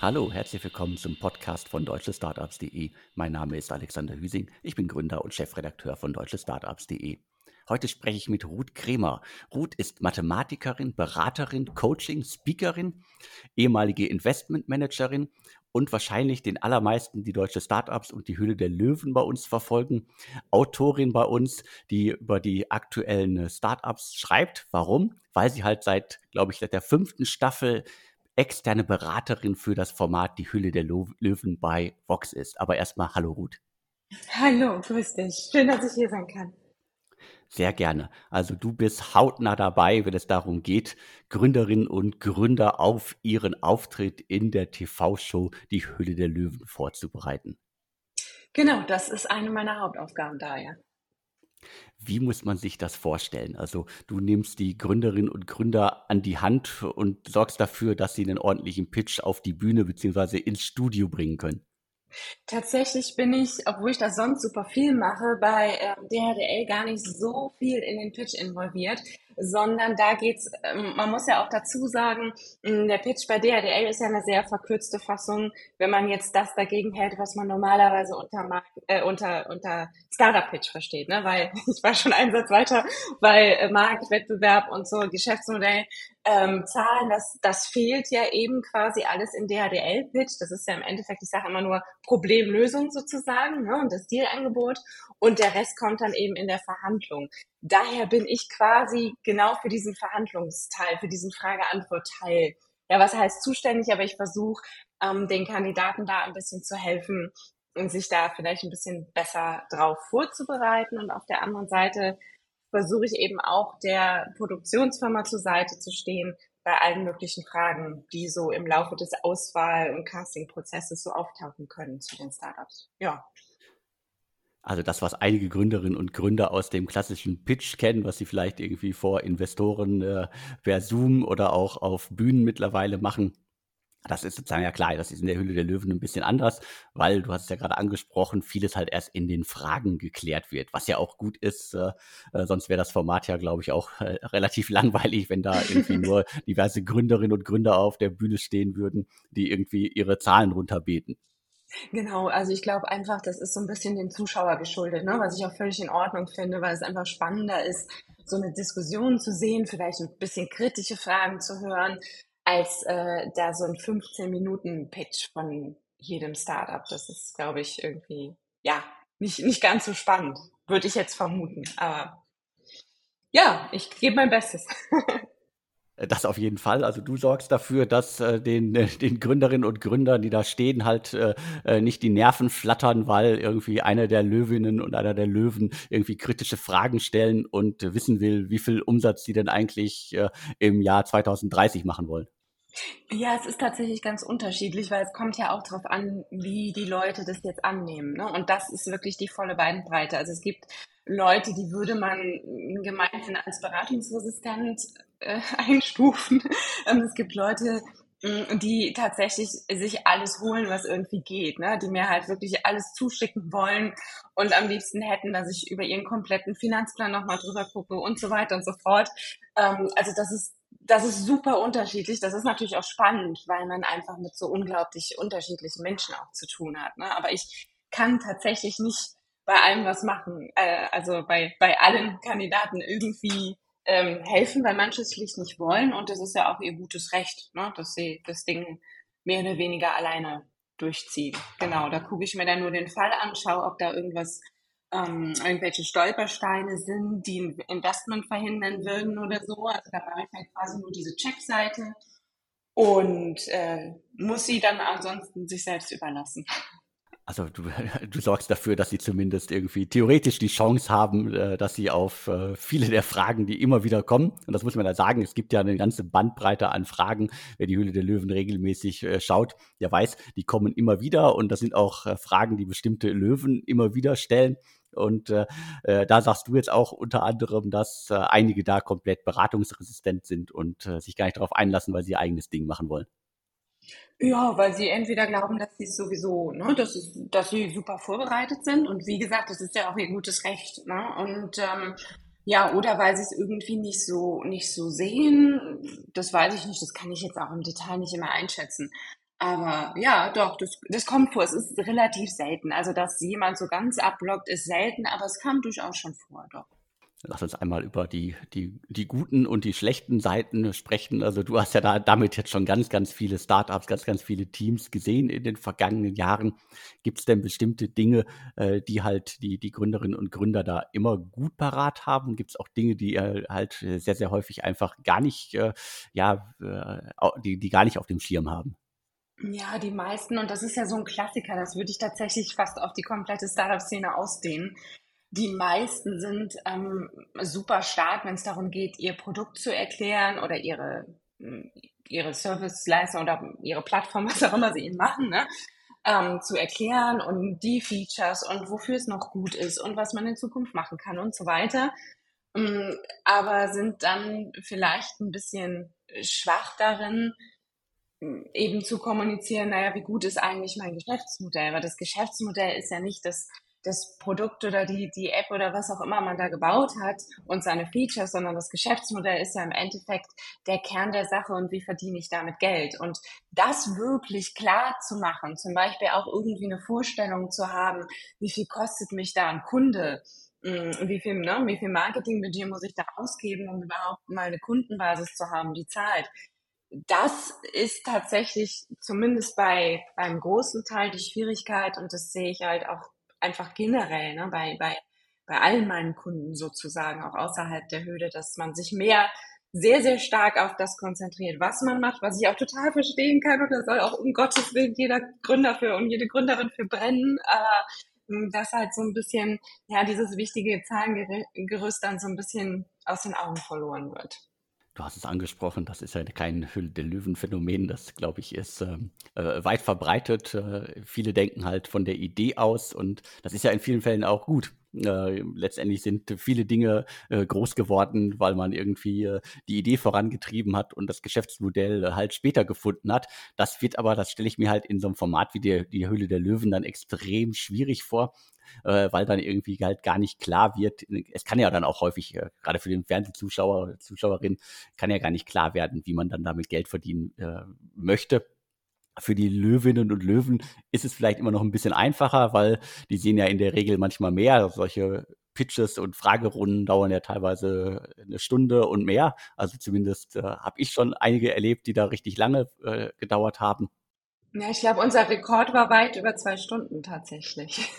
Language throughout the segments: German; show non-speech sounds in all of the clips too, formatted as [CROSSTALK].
Hallo, herzlich willkommen zum Podcast von deutschestartups.de. Mein Name ist Alexander Hüsing. Ich bin Gründer und Chefredakteur von deutschestartups.de. Heute spreche ich mit Ruth Kremer. Ruth ist Mathematikerin, Beraterin, Coaching, Speakerin, ehemalige Investmentmanagerin und wahrscheinlich den allermeisten die deutsche Startups und die Hülle der Löwen bei uns verfolgen. Autorin bei uns, die über die aktuellen Startups schreibt. Warum? Weil sie halt seit, glaube ich, seit der fünften Staffel externe Beraterin für das Format Die Hülle der Löwen bei Vox ist. Aber erstmal Hallo Ruth. Hallo, grüß dich. Schön, dass ich hier sein kann. Sehr gerne. Also du bist hautnah dabei, wenn es darum geht, Gründerinnen und Gründer auf ihren Auftritt in der TV-Show Die Hülle der Löwen vorzubereiten. Genau, das ist eine meiner Hauptaufgaben da, ja. Wie muss man sich das vorstellen? Also du nimmst die Gründerinnen und Gründer an die Hand und sorgst dafür, dass sie einen ordentlichen Pitch auf die Bühne bzw. ins Studio bringen können. Tatsächlich bin ich, obwohl ich das sonst super viel mache, bei äh, DHDL gar nicht so viel in den Pitch involviert, sondern da geht's, ähm, man muss ja auch dazu sagen, hm, der Pitch bei DHDL ist ja eine sehr verkürzte Fassung, wenn man jetzt das dagegen hält, was man normalerweise unter, Mark äh, unter, unter Startup-Pitch versteht, ne? weil [LAUGHS] ich war schon einen Satz weiter, weil äh, Markt, Wettbewerb und so Geschäftsmodell ähm, Zahlen, das, das fehlt ja eben quasi alles im DHDL-Pitch. Das ist ja im Endeffekt, ich sage immer nur Problemlösung sozusagen ne, und das Dealangebot. Und der Rest kommt dann eben in der Verhandlung. Daher bin ich quasi genau für diesen Verhandlungsteil, für diesen Frage-Antwort-Teil. Ja, was heißt zuständig, aber ich versuche ähm, den Kandidaten da ein bisschen zu helfen und sich da vielleicht ein bisschen besser drauf vorzubereiten. Und auf der anderen Seite versuche ich eben auch der Produktionsfirma zur Seite zu stehen bei allen möglichen Fragen, die so im Laufe des Auswahl- und Castingprozesses so auftauchen können zu den Startups. Ja. Also das, was einige Gründerinnen und Gründer aus dem klassischen Pitch kennen, was sie vielleicht irgendwie vor Investoren äh, per Zoom oder auch auf Bühnen mittlerweile machen, das ist sozusagen ja klar, das ist in der Hülle der Löwen ein bisschen anders, weil du hast es ja gerade angesprochen, vieles halt erst in den Fragen geklärt wird, was ja auch gut ist. Äh, äh sonst wäre das Format ja, glaube ich, auch äh, [LAUGHS] relativ langweilig, wenn da irgendwie [LAUGHS] nur diverse Gründerinnen und Gründer auf der Bühne stehen würden, die irgendwie ihre Zahlen runterbeten. Genau, also ich glaube einfach, das ist so ein bisschen dem Zuschauer geschuldet, ne? was ich auch völlig in Ordnung finde, weil es einfach spannender ist, so eine Diskussion zu sehen, vielleicht ein bisschen kritische Fragen zu hören, als äh, da so ein 15-Minuten-Pitch von jedem Startup. Das ist, glaube ich, irgendwie, ja, nicht, nicht ganz so spannend, würde ich jetzt vermuten. Aber ja, ich gebe mein Bestes. [LAUGHS] Das auf jeden Fall. Also du sorgst dafür, dass äh, den, äh, den Gründerinnen und Gründern, die da stehen, halt äh, äh, nicht die Nerven flattern, weil irgendwie einer der Löwinnen und einer der Löwen irgendwie kritische Fragen stellen und wissen will, wie viel Umsatz sie denn eigentlich äh, im Jahr 2030 machen wollen. Ja, es ist tatsächlich ganz unterschiedlich, weil es kommt ja auch darauf an, wie die Leute das jetzt annehmen. Ne? Und das ist wirklich die volle Bandbreite. Also es gibt Leute, die würde man gemeinhin als beratungsresistent äh, [LAUGHS] einstufen. Ähm, es gibt Leute, mm, die tatsächlich sich alles holen, was irgendwie geht, ne? die mir halt wirklich alles zuschicken wollen und am liebsten hätten, dass ich über ihren kompletten Finanzplan nochmal drüber gucke und so weiter und so fort. Ähm, also das ist das ist super unterschiedlich. Das ist natürlich auch spannend, weil man einfach mit so unglaublich unterschiedlichen Menschen auch zu tun hat. Ne? Aber ich kann tatsächlich nicht bei allem was machen. Äh, also bei, bei allen Kandidaten irgendwie ähm, helfen, weil manche es schlicht nicht wollen. Und das ist ja auch ihr gutes Recht, ne? dass sie das Ding mehr oder weniger alleine durchziehen. Genau, da gucke ich mir dann nur den Fall an, schaue, ob da irgendwas ähm, irgendwelche Stolpersteine sind, die ein Investment verhindern würden oder so. Also da mache ich halt quasi nur diese Checkseite und äh, muss sie dann ansonsten sich selbst überlassen. Also du, [LAUGHS] du sorgst dafür, dass sie zumindest irgendwie theoretisch die Chance haben, äh, dass sie auf äh, viele der Fragen, die immer wieder kommen, und das muss man da sagen, es gibt ja eine ganze Bandbreite an Fragen, wer die Höhle der Löwen regelmäßig äh, schaut, der weiß, die kommen immer wieder und das sind auch Fragen, die bestimmte Löwen immer wieder stellen. Und äh, äh, da sagst du jetzt auch unter anderem, dass äh, einige da komplett beratungsresistent sind und äh, sich gar nicht darauf einlassen, weil sie ihr eigenes Ding machen wollen. Ja, weil sie entweder glauben, dass sie sowieso, ne, dass, es, dass sie super vorbereitet sind und wie gesagt, das ist ja auch ihr gutes Recht, ne? Und ähm, ja, oder weil sie es irgendwie nicht so nicht so sehen, das weiß ich nicht, das kann ich jetzt auch im Detail nicht immer einschätzen. Aber ja, doch, das, das kommt vor. Es ist relativ selten. Also, dass jemand so ganz abblockt, ist selten, aber es kam durchaus schon vor, doch. Lass uns einmal über die, die, die guten und die schlechten Seiten sprechen. Also du hast ja da damit jetzt schon ganz, ganz viele Startups, ganz, ganz viele Teams gesehen in den vergangenen Jahren. Gibt es denn bestimmte Dinge, äh, die halt die, die Gründerinnen und Gründer da immer gut parat haben? Gibt es auch Dinge, die äh, halt sehr, sehr häufig einfach gar nicht, äh, ja, äh, die, die gar nicht auf dem Schirm haben? Ja, die meisten, und das ist ja so ein Klassiker, das würde ich tatsächlich fast auf die komplette Startup-Szene ausdehnen die meisten sind ähm, super stark, wenn es darum geht, ihr Produkt zu erklären oder ihre, hm, ihre Serviceleistung oder ihre Plattform, [LAUGHS] was auch immer sie ihnen machen, ne? ähm, zu erklären und die Features und wofür es noch gut ist und was man in Zukunft machen kann und so weiter. Ähm, aber sind dann vielleicht ein bisschen schwach darin, hm, eben zu kommunizieren, naja, wie gut ist eigentlich mein Geschäftsmodell? Weil das Geschäftsmodell ist ja nicht das das Produkt oder die, die App oder was auch immer man da gebaut hat und seine Features, sondern das Geschäftsmodell ist ja im Endeffekt der Kern der Sache und wie verdiene ich damit Geld. Und das wirklich klar zu machen, zum Beispiel auch irgendwie eine Vorstellung zu haben, wie viel kostet mich da ein Kunde, mm, wie viel, ne, wie viel Marketingbudget muss ich da ausgeben, um überhaupt mal eine Kundenbasis zu haben, die zahlt. Das ist tatsächlich zumindest bei beim großen Teil die Schwierigkeit und das sehe ich halt auch einfach generell ne, bei, bei, bei allen meinen Kunden sozusagen, auch außerhalb der Höhle, dass man sich mehr sehr, sehr stark auf das konzentriert, was man macht, was ich auch total verstehen kann. Und da soll auch um Gottes Willen jeder Gründer für und jede Gründerin für brennen. Aber hm, dass halt so ein bisschen, ja, dieses wichtige Zahlengerüst dann so ein bisschen aus den Augen verloren wird. Du hast es angesprochen, das ist ja kein Hülle der Löwen-Phänomen, das glaube ich ist ähm, äh, weit verbreitet. Äh, viele denken halt von der Idee aus und das ist ja in vielen Fällen auch gut. Äh, letztendlich sind viele Dinge äh, groß geworden, weil man irgendwie äh, die Idee vorangetrieben hat und das Geschäftsmodell äh, halt später gefunden hat. Das wird aber, das stelle ich mir halt in so einem Format wie die, die Höhle der Löwen dann extrem schwierig vor, äh, weil dann irgendwie halt gar nicht klar wird. Es kann ja dann auch häufig, gerade für den Fernsehzuschauer oder Zuschauerin, kann ja gar nicht klar werden, wie man dann damit Geld verdienen möchte. Für die Löwinnen und Löwen ist es vielleicht immer noch ein bisschen einfacher, weil die sehen ja in der Regel manchmal mehr. Solche Pitches und Fragerunden dauern ja teilweise eine Stunde und mehr. Also zumindest äh, habe ich schon einige erlebt, die da richtig lange äh, gedauert haben. Ja, ich glaube, unser Rekord war weit über zwei Stunden tatsächlich. [LAUGHS]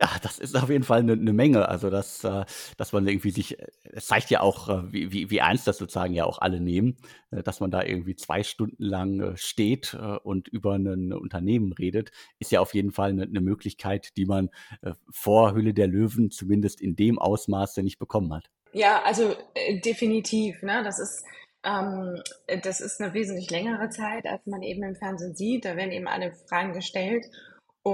Ja, das ist auf jeden Fall eine, eine Menge. Also, dass, äh, dass man irgendwie sich, es zeigt ja auch, äh, wie, wie, ernst das sozusagen ja auch alle nehmen, äh, dass man da irgendwie zwei Stunden lang steht und über ein Unternehmen redet, ist ja auf jeden Fall eine, eine Möglichkeit, die man vor Hülle der Löwen zumindest in dem Ausmaße nicht bekommen hat. Ja, also äh, definitiv. Ne? Das ist ähm, das ist eine wesentlich längere Zeit, als man eben im Fernsehen sieht. Da werden eben alle Fragen gestellt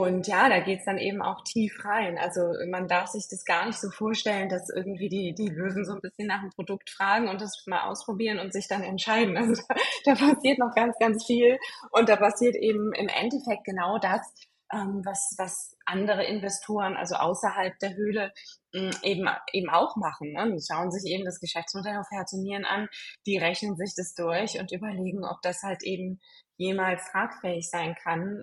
und ja, da geht's dann eben auch tief rein. Also man darf sich das gar nicht so vorstellen, dass irgendwie die, die Löwen so ein bisschen nach dem Produkt fragen und das mal ausprobieren und sich dann entscheiden. Also da, da passiert noch ganz, ganz viel. Und da passiert eben im Endeffekt genau das, ähm, was, was andere Investoren, also außerhalb der Höhle, ähm, eben, eben auch machen. Ne? Die schauen sich eben das Geschäftsmodell auf Herz und Nieren an, die rechnen sich das durch und überlegen, ob das halt eben jemals tragfähig sein kann.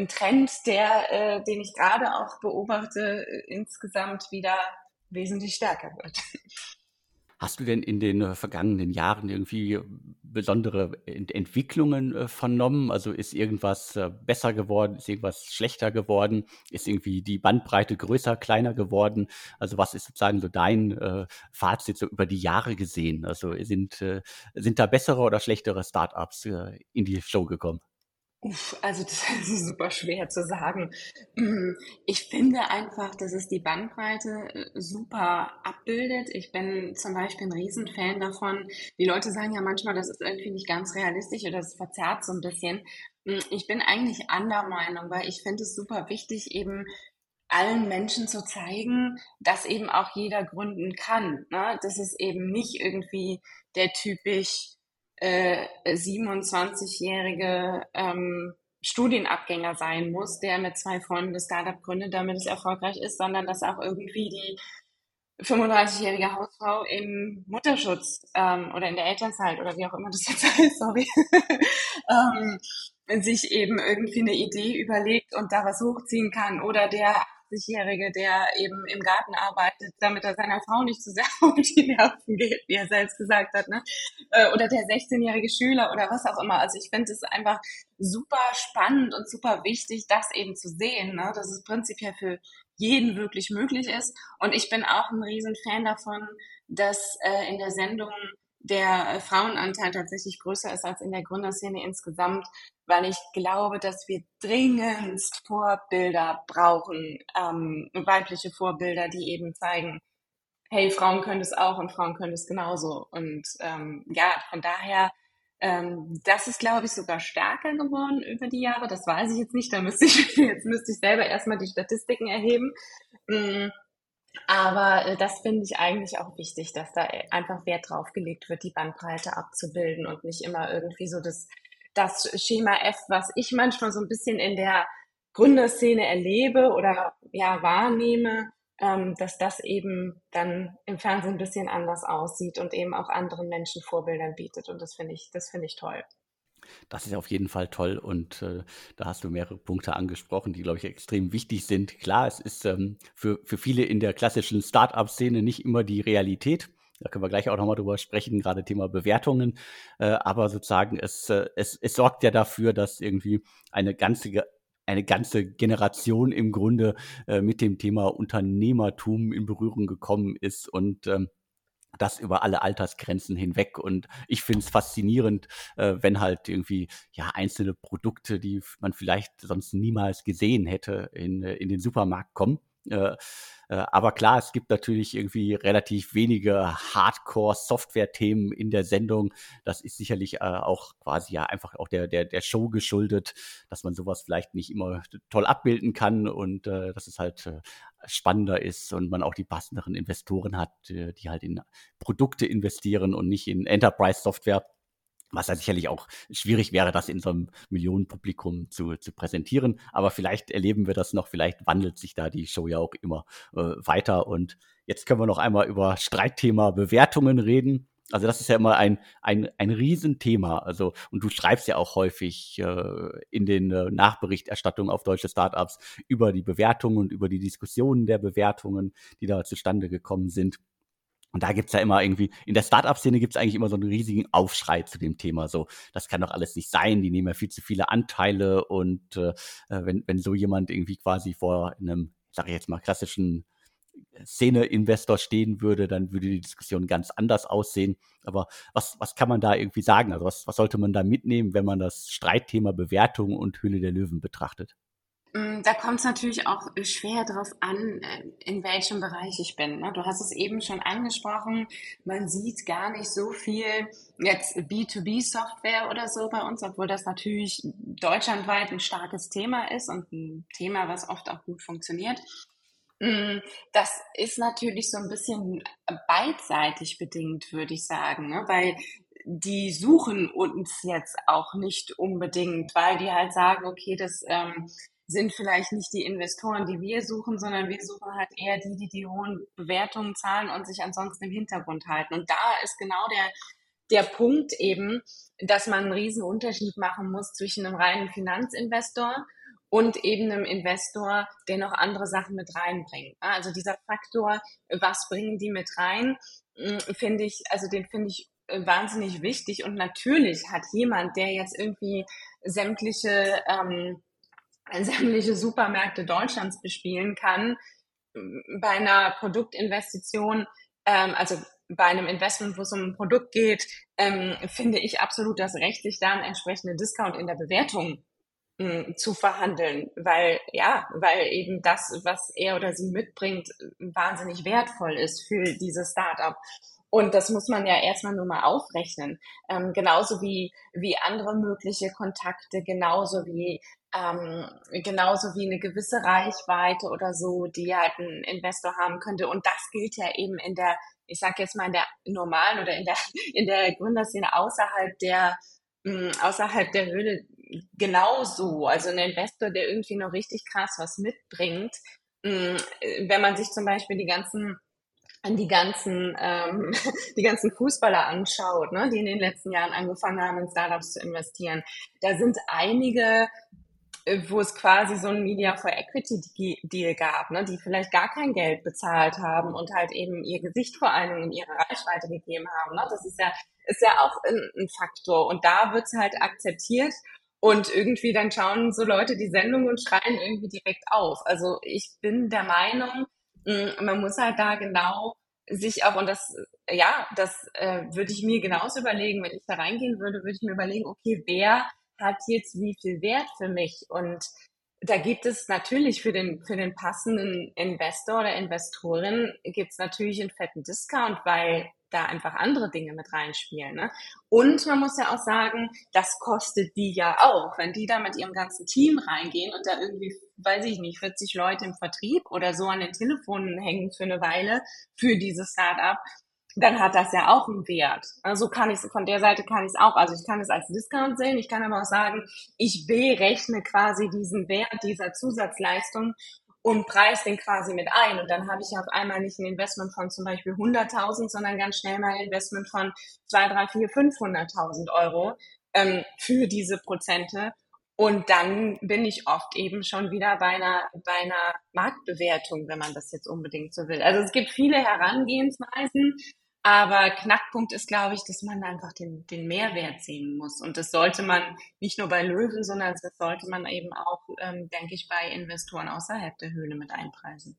Ein Trend, der, äh, den ich gerade auch beobachte, äh, insgesamt wieder wesentlich stärker wird. Hast du denn in den äh, vergangenen Jahren irgendwie besondere Ent Entwicklungen äh, vernommen? Also ist irgendwas äh, besser geworden? Ist irgendwas schlechter geworden? Ist irgendwie die Bandbreite größer, kleiner geworden? Also was ist sozusagen so dein äh, Fazit so über die Jahre gesehen? Also sind, äh, sind da bessere oder schlechtere Startups in die Show gekommen? Uff, also das [LAUGHS] ist super schwer zu sagen. [CLEARS THROAT] Ich finde einfach, dass es die Bandbreite äh, super abbildet. Ich bin zum Beispiel ein Riesenfan davon. Die Leute sagen ja manchmal, das ist irgendwie nicht ganz realistisch oder es verzerrt so ein bisschen. Hm, ich bin eigentlich anderer Meinung, weil ich finde es super wichtig, eben allen Menschen zu zeigen, dass eben auch jeder gründen kann. Ne? Das ist eben nicht irgendwie der typisch äh, 27-jährige ähm, Studienabgänger sein muss, der mit zwei Freunden das Startup gründet, damit es erfolgreich ist, sondern dass auch irgendwie die 35-jährige Hausfrau im Mutterschutz ähm, oder in der Elternzeit oder wie auch immer das jetzt [LAUGHS] heißt, sorry, [LAUGHS] ähm, sich eben irgendwie eine Idee überlegt und da was hochziehen kann oder der 80-Jährige, der eben im Garten arbeitet, damit er seiner Frau nicht zu sehr [LAUGHS] auf die Nerven geht, wie er selbst gesagt hat, ne? Äh, oder der 16-jährige Schüler oder was auch immer. Also ich finde es einfach super spannend und super wichtig, das eben zu sehen, ne? dass es prinzipiell für jeden wirklich möglich ist. Und ich bin auch ein Riesenfan davon, dass äh, in der Sendung der äh, Frauenanteil tatsächlich größer ist als in der Gründerszene insgesamt, weil ich glaube, dass wir dringendst Vorbilder brauchen, ähm, weibliche Vorbilder, die eben zeigen, hey, Frauen können es auch und Frauen können es genauso. Und ähm, ja, von daher, ähm, das ist, glaube ich, sogar stärker geworden über die Jahre. Das weiß ich jetzt nicht. Da müsste ich [LAUGHS] jetzt müsste ich selber erstmal die Statistiken erheben. Mhm. Aber äh, das finde ich eigentlich auch wichtig, dass da einfach Wert drauf gelegt wird, die Bandbreite abzubilden und nicht immer irgendwie so das, das Schema F, was ich manchmal so ein bisschen in der Gründerszene erlebe oder ja wahrnehme, ähm, dass das eben dann im Fernsehen ein bisschen anders aussieht und eben auch anderen Menschen Vorbildern bietet. Und das finde ich, das finde ich toll. Das ist auf jeden Fall toll und äh, da hast du mehrere Punkte angesprochen, die, glaube ich, extrem wichtig sind. Klar, es ist ähm, für, für viele in der klassischen Start-up-Szene nicht immer die Realität. Da können wir gleich auch nochmal drüber sprechen, gerade Thema Bewertungen. Äh, aber sozusagen, es, äh, es, es sorgt ja dafür, dass irgendwie eine ganze eine ganze Generation im Grunde äh, mit dem Thema Unternehmertum in Berührung gekommen ist und ähm, das über alle Altersgrenzen hinweg. Und ich finde es faszinierend, äh, wenn halt irgendwie ja einzelne Produkte, die man vielleicht sonst niemals gesehen hätte, in, äh, in den Supermarkt kommen. Äh, äh, aber klar, es gibt natürlich irgendwie relativ wenige Hardcore-Software-Themen in der Sendung. Das ist sicherlich äh, auch quasi ja einfach auch der, der, der Show geschuldet, dass man sowas vielleicht nicht immer toll abbilden kann und dass es halt spannender ist und man auch die passenderen Investoren hat, die halt in Produkte investieren und nicht in Enterprise-Software was ja sicherlich auch schwierig wäre, das in so einem Millionenpublikum zu, zu präsentieren. Aber vielleicht erleben wir das noch, vielleicht wandelt sich da die Show ja auch immer äh, weiter. Und jetzt können wir noch einmal über Streitthema Bewertungen reden. Also das ist ja immer ein, ein, ein Riesenthema. Also, und du schreibst ja auch häufig äh, in den äh, Nachberichterstattungen auf deutsche Startups über die Bewertungen und über die Diskussionen der Bewertungen, die da zustande gekommen sind. Und da gibt's ja immer irgendwie, in der Startup-Szene gibt's eigentlich immer so einen riesigen Aufschrei zu dem Thema. So, das kann doch alles nicht sein, die nehmen ja viel zu viele Anteile und äh, äh wenn, wenn so jemand irgendwie quasi vor einem, sag ich jetzt mal, klassischen Szene-Investor stehen würde, dann würde die Diskussion ganz anders aussehen. Aber was, was kann man da irgendwie sagen? Also was, was sollte man da mitnehmen, wenn man das Streitthema Bewertung und Hülle der Löwen betrachtet? Mm, da kommt es natürlich auch schwer darauf an, äh, in welchem Bereich ich bin. Ne? Du hast es eben schon angesprochen, man sieht gar nicht so viel jetzt B2B-Software oder so bei uns, obwohl das natürlich deutschlandweit ein starkes Thema ist und ein Thema, was oft auch gut funktioniert. Mm, das ist natürlich so ein bisschen beidseitig bedingt, würde ich sagen, ne? weil die suchen uns jetzt auch nicht unbedingt, weil die halt sagen, okay, das ähm, sind vielleicht nicht die Investoren, die wir suchen, sondern wir suchen halt eher die, die die hohen Bewertungen zahlen und sich ansonsten im Hintergrund halten. Und da ist genau der, der Punkt eben, dass man einen riesen Unterschied machen muss zwischen einem reinen Finanzinvestor und eben einem Investor, der noch andere Sachen mit reinbringt. Also dieser Faktor, was bringen die mit rein, hm, finde ich, also den finde ich wahnsinnig wichtig. Und natürlich hat jemand, der jetzt irgendwie sämtliche ähm, sämtliche Supermärkte Deutschlands bespielen kann, bei einer Produktinvestition, ähm, also bei einem Investment, wo es um ein Produkt geht, ähm, finde ich absolut das Recht, sich da einen entsprechenden Discount in der Bewertung hm, zu verhandeln, weil ja, weil eben das, was er oder sie mitbringt, wahnsinnig wertvoll ist für dieses Startup. Und das muss man ja erstmal nur mal aufrechnen. Ähm, genauso wie, wie andere mögliche Kontakte, genauso wie ähm, genauso wie eine gewisse Reichweite oder so, die halt ein Investor haben könnte. Und das gilt ja eben in der, ich sag jetzt mal in der normalen oder in der [LAUGHS] in der Gründerszene außerhalb der mh, hm, außerhalb der Höhle genauso. Also ein Investor, der irgendwie noch richtig krass was mitbringt. Mh, hm, wenn man sich zum Beispiel die ganzen an die ganzen, ähm, [LAUGHS] die ganzen Fußballer anschaut, ne, die in den letzten Jahren angefangen haben, in Startups zu investieren, da sind einige, äh, wo es quasi so ein Media for Equity Deal gab, ne, die vielleicht gar kein Geld bezahlt haben und halt eben ihr Gesicht vor allem in ihre Reichweite gegeben haben. Ne? Das ist ja, ist ja auch ein, ein Faktor. Und da wird's halt akzeptiert. Und irgendwie dann schauen so Leute die Sendung und schreien irgendwie direkt auf. Also ich bin der Meinung, Mm, man muss halt da genau sich auch, und das, ja, das äh, würde ich mir genauso überlegen, wenn ich da reingehen würde, würde ich mir überlegen, okay, wer hat jetzt wie viel Wert für mich? Und da gibt es natürlich für den, für den passenden Investor oder Investorin gibt es natürlich einen fetten Discount, weil da einfach andere Dinge mit reinspielen. Ne? Und man muss ja auch sagen, das kostet die ja auch. Wenn die da mit ihrem ganzen Team reingehen und da irgendwie, weiß ich nicht, 40 Leute im Vertrieb oder so an den Telefonen hängen für eine Weile für dieses Startup, dann hat das ja auch einen Wert. Also kann ich von der Seite kann ich es auch. Also ich kann es als Discount sehen. Ich kann aber auch sagen, ich berechne quasi diesen Wert dieser Zusatzleistung und preis den quasi mit ein. Und dann habe ich auf einmal nicht ein Investment von zum Beispiel 100.000, sondern ganz schnell mal ein Investment von 2, 3, 4, 500.000 Euro ähm, für diese Prozente. Und dann bin ich oft eben schon wieder bei einer, bei einer Marktbewertung, wenn man das jetzt unbedingt so will. Also es gibt viele Herangehensweisen, aber Knackpunkt ist, glaube ich, dass man einfach den, den Mehrwert sehen muss. Und das sollte man nicht nur bei Löwen, sondern das sollte man eben auch, ähm, denke ich, bei Investoren außerhalb der Höhle mit einpreisen.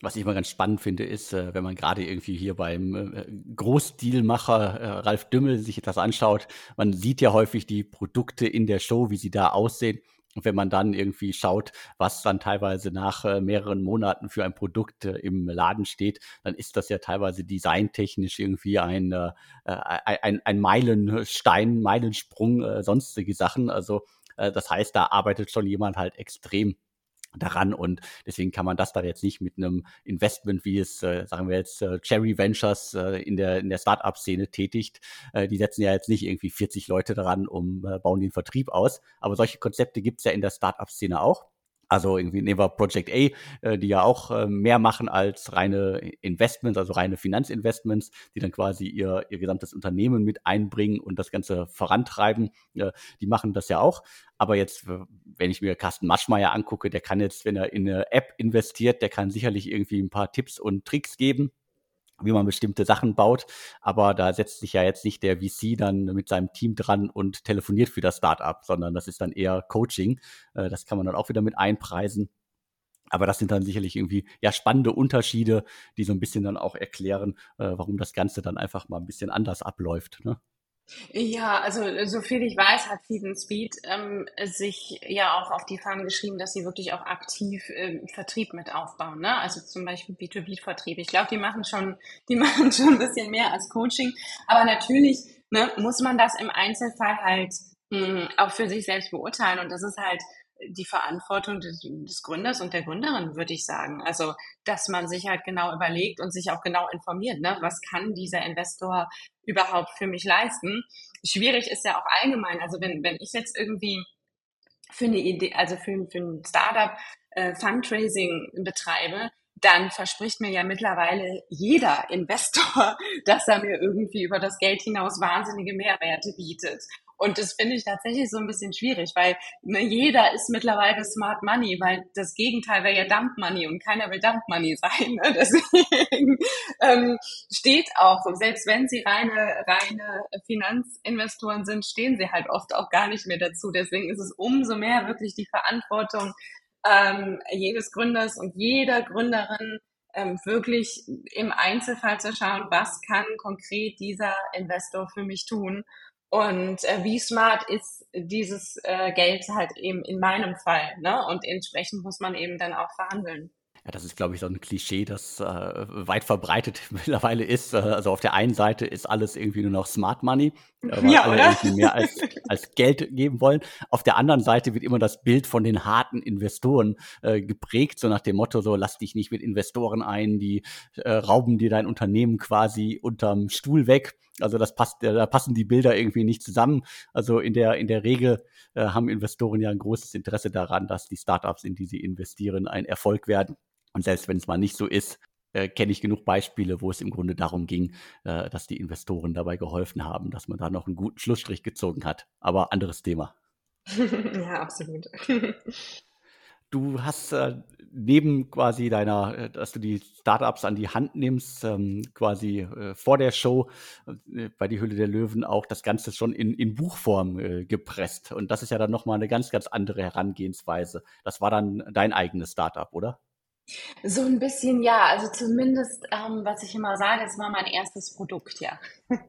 Was ich immer ganz spannend finde, ist, äh, wenn man gerade irgendwie hier beim äh, Großdealmacher äh, Ralf Dümmel sich das anschaut, man sieht ja häufig die Produkte in der Show, wie sie da aussehen. Und wenn man dann irgendwie schaut, was dann teilweise nach äh, mehreren Monaten für ein Produkt äh, im Laden steht, dann ist das ja teilweise designtechnisch irgendwie ein, äh, ein, ein Meilenstein, Meilensprung, äh, sonstige Sachen. Also äh, das heißt, da arbeitet schon jemand halt extrem daran und deswegen kann man das da jetzt nicht mit einem Investment, wie es, äh, sagen wir jetzt, äh, Cherry Ventures äh, in der, in der Startup-Szene tätigt. Äh, die setzen ja jetzt nicht irgendwie 40 Leute daran, um äh, bauen den Vertrieb aus. Aber solche Konzepte gibt's ja in der Startup-Szene auch. Also irgendwie Never Project A, äh, die ja auch äh, mehr machen als reine Investments, also reine Finanzinvestments, die dann quasi ihr, ihr gesamtes Unternehmen mit einbringen und das Ganze vorantreiben. Äh, die machen das ja auch. Aber jetzt, wenn ich mir Carsten Maschmeyer angucke, der kann jetzt, wenn er in eine App investiert, der kann sicherlich irgendwie ein paar Tipps und Tricks geben wie man bestimmte Sachen baut. Aber da setzt sich ja jetzt nicht der VC dann mit seinem Team dran und telefoniert für das Startup, sondern das ist dann eher Coaching. Äh, das kann man dann auch wieder mit einpreisen. Aber das sind dann sicherlich irgendwie ja spannende Unterschiede, die so ein bisschen dann auch erklären, äh, warum das Ganze dann einfach mal ein bisschen anders abläuft. Ne? Ja, also so viel ich weiß, hat Feed Speed ähm, sich ja auch auf die Fahnen geschrieben, dass sie wirklich auch aktiv ähm, Vertrieb mit aufbauen. Ne? Also zum Beispiel B2B-Vertrieb. Ich glaube, die machen schon, [LAUGHS] die machen schon ein bisschen mehr als Coaching. Aber natürlich ne, muss man das im Einzelfall halt mh, hm, auch für sich selbst beurteilen. Und das ist halt die Verantwortung des, des, Gründers und der Gründerin, würde ich sagen. Also, dass man sich halt genau überlegt und sich auch genau informiert, ne? was kann dieser Investor überhaupt für mich leisten. Schwierig ist ja auch allgemein. Also, wenn, wenn ich jetzt irgendwie für eine Idee, also für, für ein Startup äh, Fundraising betreibe, dann verspricht mir ja mittlerweile jeder Investor, [LAUGHS] dass er mir irgendwie über das Geld hinaus wahnsinnige Mehrwerte bietet. Und das finde ich tatsächlich so ein bisschen schwierig, weil ne, jeder ist mittlerweile Smart Money, weil das Gegenteil wäre ja Dump Money und keiner will Dump Money [LAUGHS] sein. Ne? Deswegen ähm, steht auch, selbst wenn sie reine, reine Finanzinvestoren sind, stehen sie halt oft auch gar nicht mehr dazu. Deswegen ist es umso mehr wirklich die Verantwortung ähm, jedes Gründers und jeder Gründerin, ähm, wirklich im Einzelfall zu schauen, was kann konkret dieser Investor für mich tun und äh, wie smart ist dieses äh, Geld halt eben in meinem Fall. Ne? Und entsprechend muss man eben dann auch verhandeln. Ja, das ist, glaube ich, so ein Klischee, das äh, weit verbreitet [LAUGHS] mittlerweile ist. Äh, also auf der einen Seite ist alles irgendwie nur noch Smart Money, äh, weil ja, alle irgendwie mehr [LAUGHS] als, als Geld geben wollen. Auf der anderen Seite wird immer das Bild von den harten Investoren äh, geprägt, so nach dem Motto, so lass dich nicht mit Investoren ein, die äh, rauben dir dein Unternehmen quasi unterm Stuhl weg. Also das passt, äh, da passen die Bilder irgendwie nicht zusammen. Also in der, in der Regel äh, haben Investoren ja ein großes Interesse daran, dass die Startups, in die sie investieren, ein Erfolg werden. Und selbst wenn es mal nicht so ist, äh, kenne ich genug Beispiele, wo es im Grunde darum ging, äh, dass die Investoren dabei geholfen haben, dass man da noch einen guten Schlussstrich gezogen hat. Aber anderes Thema. [LAUGHS] ja, absolut. [LAUGHS] Du hast äh, neben quasi deiner, äh, dass du die Startups an die Hand nimmst, ähm, quasi äh, vor der Show äh, bei die Hülle der Löwen auch das Ganze schon in, in Buchform äh, gepresst. Und das ist ja dann nochmal eine ganz, ganz andere Herangehensweise. Das war dann dein eigenes Startup, oder? So ein bisschen ja. Also zumindest, ähm, was ich immer sage, es war mein erstes Produkt, ja. [LAUGHS]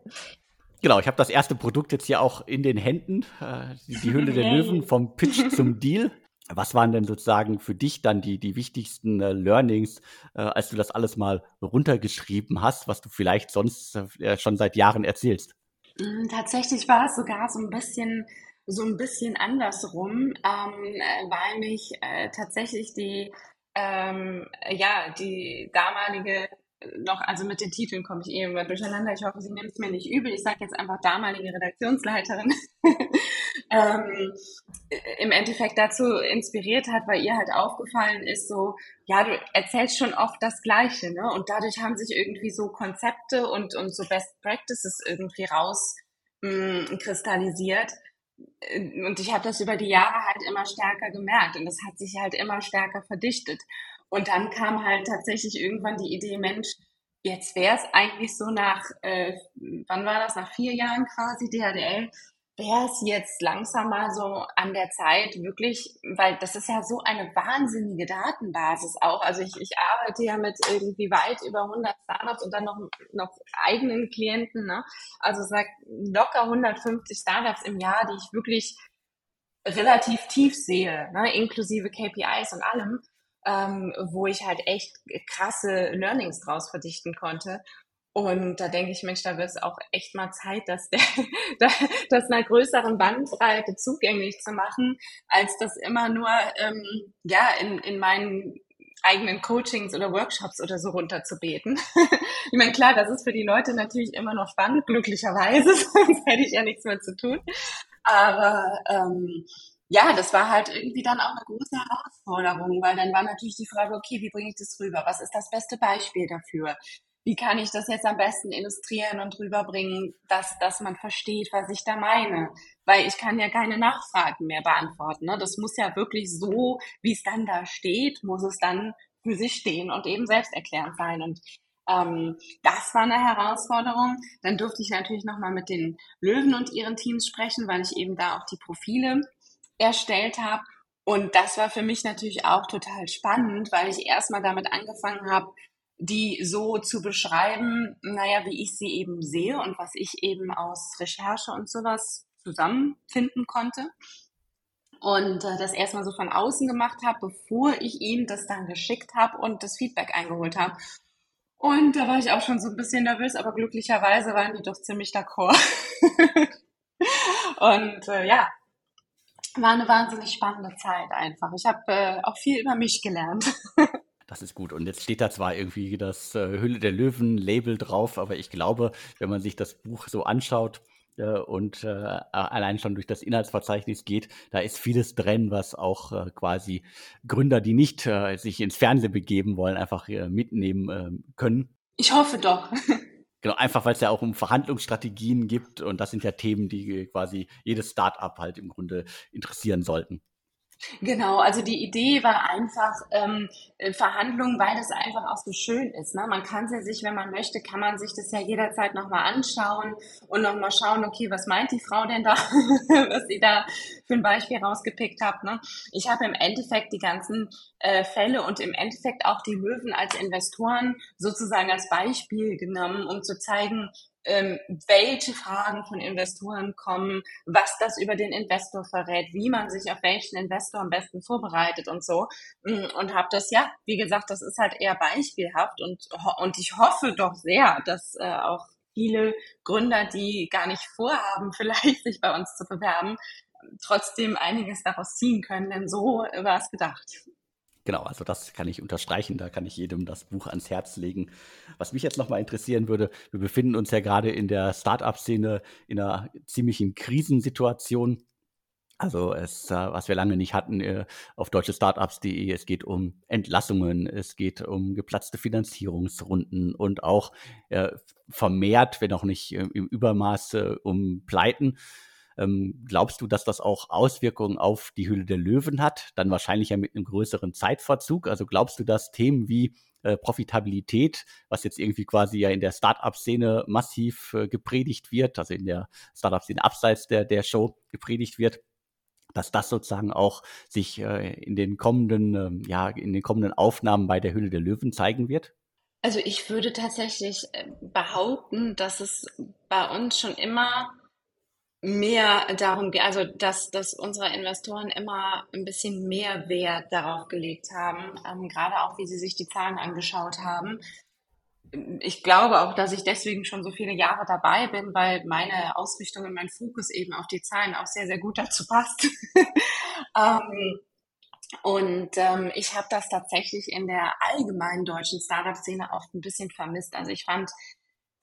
Genau, ich habe das erste Produkt jetzt hier auch in den Händen, äh, die, die Hülle der Löwen vom Pitch zum Deal. Was waren denn sozusagen für dich dann die, die wichtigsten äh, Learnings, äh, als du das alles mal runtergeschrieben hast, was du vielleicht sonst äh, schon seit Jahren erzählst? Mm, tatsächlich war es sogar so ein bisschen so ein bisschen andersrum, ähm, äh, weil mich äh, tatsächlich die ähm, ja die damalige noch, also mit den Titeln komme ich eh immer durcheinander. Ich hoffe, sie nimmt es mir nicht übel. Ich sage jetzt einfach damalige Redaktionsleiterin. [LAUGHS] ähm, Im Endeffekt dazu inspiriert hat, weil ihr halt aufgefallen ist, so, ja, du erzählst schon oft das Gleiche, ne? Und dadurch haben sich irgendwie so Konzepte und, und so Best Practices irgendwie raus mh, mm. Und ich habe das über die Jahre halt immer stärker gemerkt und das hat sich halt immer stärker verdichtet. Und dann kam halt tatsächlich irgendwann die Idee, Mensch, jetzt wäre es eigentlich so nach, äh, wann war das, nach vier Jahren quasi DHDL, wäre es jetzt langsam mal so an der Zeit wirklich, weil das ist ja so eine wahnsinnige Datenbasis auch. Also ich, ich arbeite ja mit irgendwie weit über 100 Startups und dann noch, noch eigenen Klienten. Ne? Also sag locker 150 Startups im Jahr, die ich wirklich relativ tief sehe, ne? inklusive KPIs und allem ähm, wo ich halt echt krasse Learnings draus verdichten konnte. Und da denke ich, Mensch, da wird es auch echt mal Zeit, dass [LAUGHS] der, das einer größeren Bandbreite zugänglich zu machen, als das immer nur ähm, ja in, in meinen eigenen Coachings oder Workshops oder so runterzubeten. [LAUGHS] ich meine, klar, das ist für die Leute natürlich immer noch spannend, glücklicherweise, [LAUGHS] sonst hätte ich ja nichts mehr zu tun. Aber ähm, ja, das war halt irgendwie dann auch eine große Herausforderung, weil dann war natürlich die Frage, okay, wie bringe ich das rüber? Was ist das beste Beispiel dafür? Wie kann ich das jetzt am besten illustrieren und rüberbringen, dass, dass man versteht, was ich da meine? Weil ich kann ja keine Nachfragen mehr beantworten. Ne? Das muss ja wirklich so, wie es dann da steht, muss es dann für sich stehen und eben selbsterklärend sein. Und ähm, das war eine Herausforderung. Dann durfte ich natürlich nochmal mit den Löwen und ihren Teams sprechen, weil ich eben da auch die Profile erstellt habe. Und das war für mich natürlich auch total spannend, weil ich erstmal damit angefangen habe, die so zu beschreiben, naja, wie ich sie eben sehe und was ich eben aus Recherche und sowas zusammenfinden konnte. Und äh, das erstmal so von außen gemacht habe, bevor ich ihm das dann geschickt habe und das Feedback eingeholt habe. Und da war ich auch schon so ein bisschen nervös, aber glücklicherweise waren die doch ziemlich d'accord. [LAUGHS] und äh, ja, war eine wahnsinnig spannende Zeit einfach. Ich habe äh, auch viel über mich gelernt. [LAUGHS] Das ist gut. Und jetzt steht da zwar irgendwie das äh, Hülle der Löwen-Label drauf, aber ich glaube, wenn man sich das Buch so anschaut äh, und äh, allein schon durch das Inhaltsverzeichnis geht, da ist vieles drin, was auch äh, quasi Gründer, die nicht äh, sich ins Fernsehen begeben wollen, einfach äh, mitnehmen können. Ich hoffe doch. [LAUGHS] Genau, einfach weil es ja auch um Verhandlungsstrategien gibt und das sind ja Themen, die quasi jedes Start-up halt im Grunde interessieren sollten. Genau, also die Idee war einfach ähm, äh, Verhandlungen, weil das einfach auch so schön ist. Ne? Man kann ja sich, wenn man möchte, kann man sich das ja jederzeit nochmal anschauen und nochmal schauen, okay, was meint die Frau denn da, [LAUGHS] was sie da für ein Beispiel rausgepickt hat. Ne? Ich habe im Endeffekt die ganzen äh, Fälle und im Endeffekt auch die Löwen als Investoren sozusagen als Beispiel genommen, um zu zeigen, ähm, welche Fragen von Investoren kommen, was das über den Investor verrät, wie man sich auf welchen Investor am besten vorbereitet und so. Mm, und habe das, ja, wie gesagt, das ist halt eher beispielhaft und, und ich hoffe doch sehr, dass äh, auch viele Gründer, die gar nicht vorhaben, [LAUGHS] vielleicht sich bei uns zu bewerben, trotzdem einiges daraus ziehen können, denn so war es gedacht. Genau, also das kann ich unterstreichen, da kann ich jedem das Buch ans Herz legen. Was mich jetzt nochmal interessieren würde, wir befinden uns ja gerade in der Startup-Szene in einer ziemlichen Krisensituation. Also es, äh, was wir lange nicht hatten äh, auf deutschestartups.de, es geht um Entlassungen, es geht um geplatzte Finanzierungsrunden und auch äh, vermehrt, wenn auch nicht im Übermaße, um Pleiten. Ähm, glaubst du, dass das auch Auswirkungen auf die Hülle der Löwen hat? Dann wahrscheinlich ja mit einem größeren Zeitverzug. Also glaubst du, dass Themen wie äh, Profitabilität, was jetzt irgendwie quasi ja in der Startup-Szene massiv äh, gepredigt wird, also in der Startup-Szene abseits der, der Show gepredigt wird, dass das sozusagen auch sich äh, in den kommenden, ähm, ja, in den kommenden Aufnahmen bei der Hülle der Löwen zeigen wird? Also ich würde tatsächlich äh, behaupten, dass es bei uns schon immer mehr darum geht, also dass, dass unsere Investoren immer ein bisschen mehr Wert darauf gelegt haben, ähm, gerade auch wie sie sich die Zahlen angeschaut haben, ich glaube auch, dass ich deswegen schon so viele Jahre dabei bin, weil meine Ausrichtung und mein Fokus eben auf die Zahlen auch sehr, sehr gut dazu passt. [LAUGHS] ähm, und ähm, ich habe das tatsächlich in der allgemeinen deutschen Startup-Szene oft ein bisschen vermisst. Also ich fand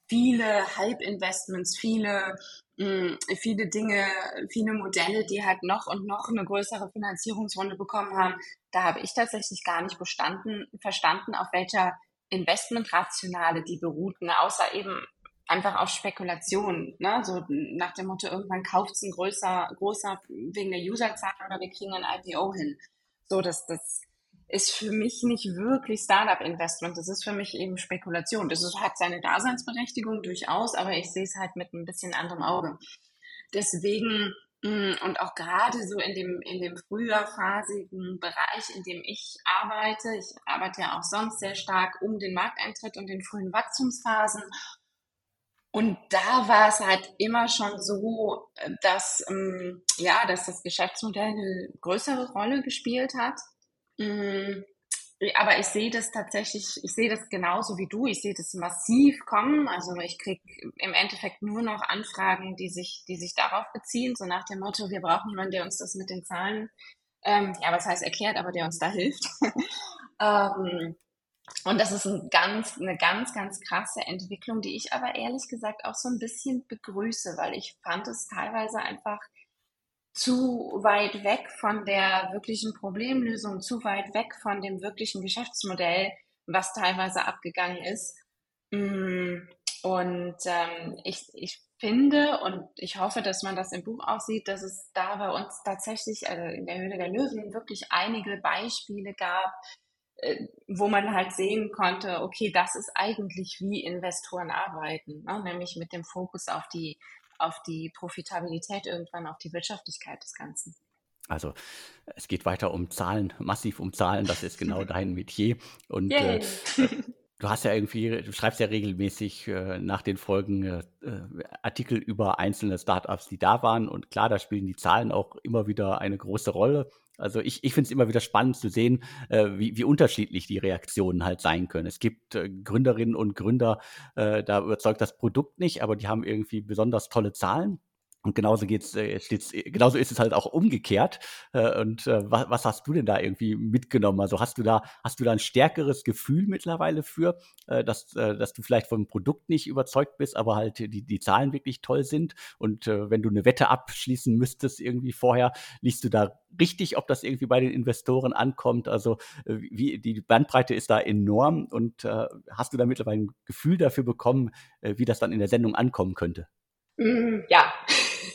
viele Hype-Investments, viele, viele Dinge, viele Modelle, die halt noch und noch eine größere Finanzierungsrunde bekommen haben. Da habe ich tatsächlich gar nicht bestanden, verstanden, auf welcher Investmentrationale die beruhten, außer eben einfach auf Spekulation, ne? so nach dem Motto, irgendwann kauft es ein größer, großer wegen der Userzahl oder wir kriegen ein IPO hin. So, das, das ist für mich nicht wirklich Startup-Investment, das ist für mich eben Spekulation. Das ist, hat seine Daseinsberechtigung durchaus, aber ich sehe es halt mit ein bisschen anderem Auge. Deswegen Mm, und auch gerade so in dem, in dem früherphasigen Bereich, in dem ich arbeite, ich arbeite ja auch sonst sehr stark um den Markteintritt und den frühen Wachstumsphasen. Und da war es halt immer schon so, dass, ähm, ja, dass das Geschäftsmodell eine größere Rolle gespielt hat. Mm, aber ich sehe das tatsächlich, ich sehe das genauso wie du. Ich sehe das massiv kommen. Also ich kriege im Endeffekt nur noch Anfragen, die sich, die sich darauf beziehen, so nach dem Motto, wir brauchen jemanden, der uns das mit den Zahlen, ähm, ja, was heißt erklärt, aber der uns da hilft. [LAUGHS] ähm, und das ist ein ganz, eine ganz, ganz krasse Entwicklung, die ich aber ehrlich gesagt auch so ein bisschen begrüße, weil ich fand es teilweise einfach zu weit weg von der wirklichen Problemlösung, zu weit weg von dem wirklichen Geschäftsmodell, was teilweise abgegangen ist. Mm, und ähm, ich, ich finde und ich hoffe, dass man das im Buch auch sieht, dass es da bei uns tatsächlich, also in der Höhle der Löwen, wirklich einige Beispiele gab, äh, wo man halt sehen konnte, okay, das ist eigentlich wie Investoren arbeiten, ne? nämlich mit dem Fokus auf die auf die Profitabilität irgendwann, auf die Wirtschaftlichkeit des Ganzen. Also es geht weiter um Zahlen, massiv um Zahlen, das ist genau [LAUGHS] dein Metier. Und äh, [LAUGHS] du hast ja irgendwie, du schreibst ja regelmäßig äh, nach den Folgen äh, Artikel über einzelne Startups, die da waren. Und klar, da spielen die Zahlen auch immer wieder eine große Rolle. Also ich, ich finde es immer wieder spannend zu sehen, äh, wie, wie unterschiedlich die Reaktionen halt sein können. Es gibt äh, Gründerinnen und Gründer, äh, da überzeugt das Produkt nicht, aber die haben irgendwie besonders tolle Zahlen. Und genauso geht's, äh, steht's, äh, genauso ist es halt auch umgekehrt. Äh, und äh, was, was hast du denn da irgendwie mitgenommen? Also hast du da, hast du da ein stärkeres Gefühl mittlerweile für, äh, dass, äh, dass du vielleicht vom Produkt nicht überzeugt bist, aber halt die, die Zahlen wirklich toll sind? Und äh, wenn du eine Wette abschließen müsstest irgendwie vorher, liest du da richtig, ob das irgendwie bei den Investoren ankommt? Also äh, wie, die Bandbreite ist da enorm und äh, hast du da mittlerweile ein Gefühl dafür bekommen, äh, wie das dann in der Sendung ankommen könnte? Mm, ja,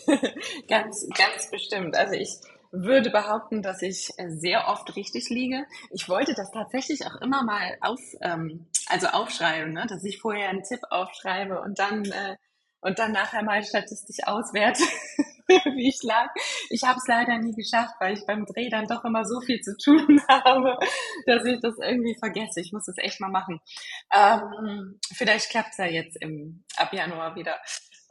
[LAUGHS] ganz, ganz bestimmt. Also ich würde behaupten, dass ich sehr oft richtig liege. Ich wollte das tatsächlich auch immer mal auf, ähm, also aufschreiben, ne? dass ich vorher einen Tipp aufschreibe und dann äh, und dann nachher mal statistisch auswerte, [LAUGHS] wie ich lag. Ich habe es leider nie geschafft, weil ich beim Dreh dann doch immer so viel zu tun [LAUGHS] habe, dass ich das irgendwie vergesse. Ich muss das echt mal machen. Ähm, vielleicht klappt's ja jetzt im ab Januar wieder.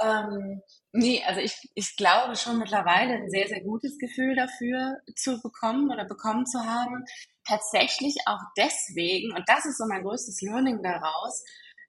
Ähm, nee, also ich, ich glaube schon mittlerweile ein sehr, sehr gutes Gefühl dafür zu bekommen oder bekommen zu haben. Tatsächlich auch deswegen, und das ist so mein größtes Learning daraus,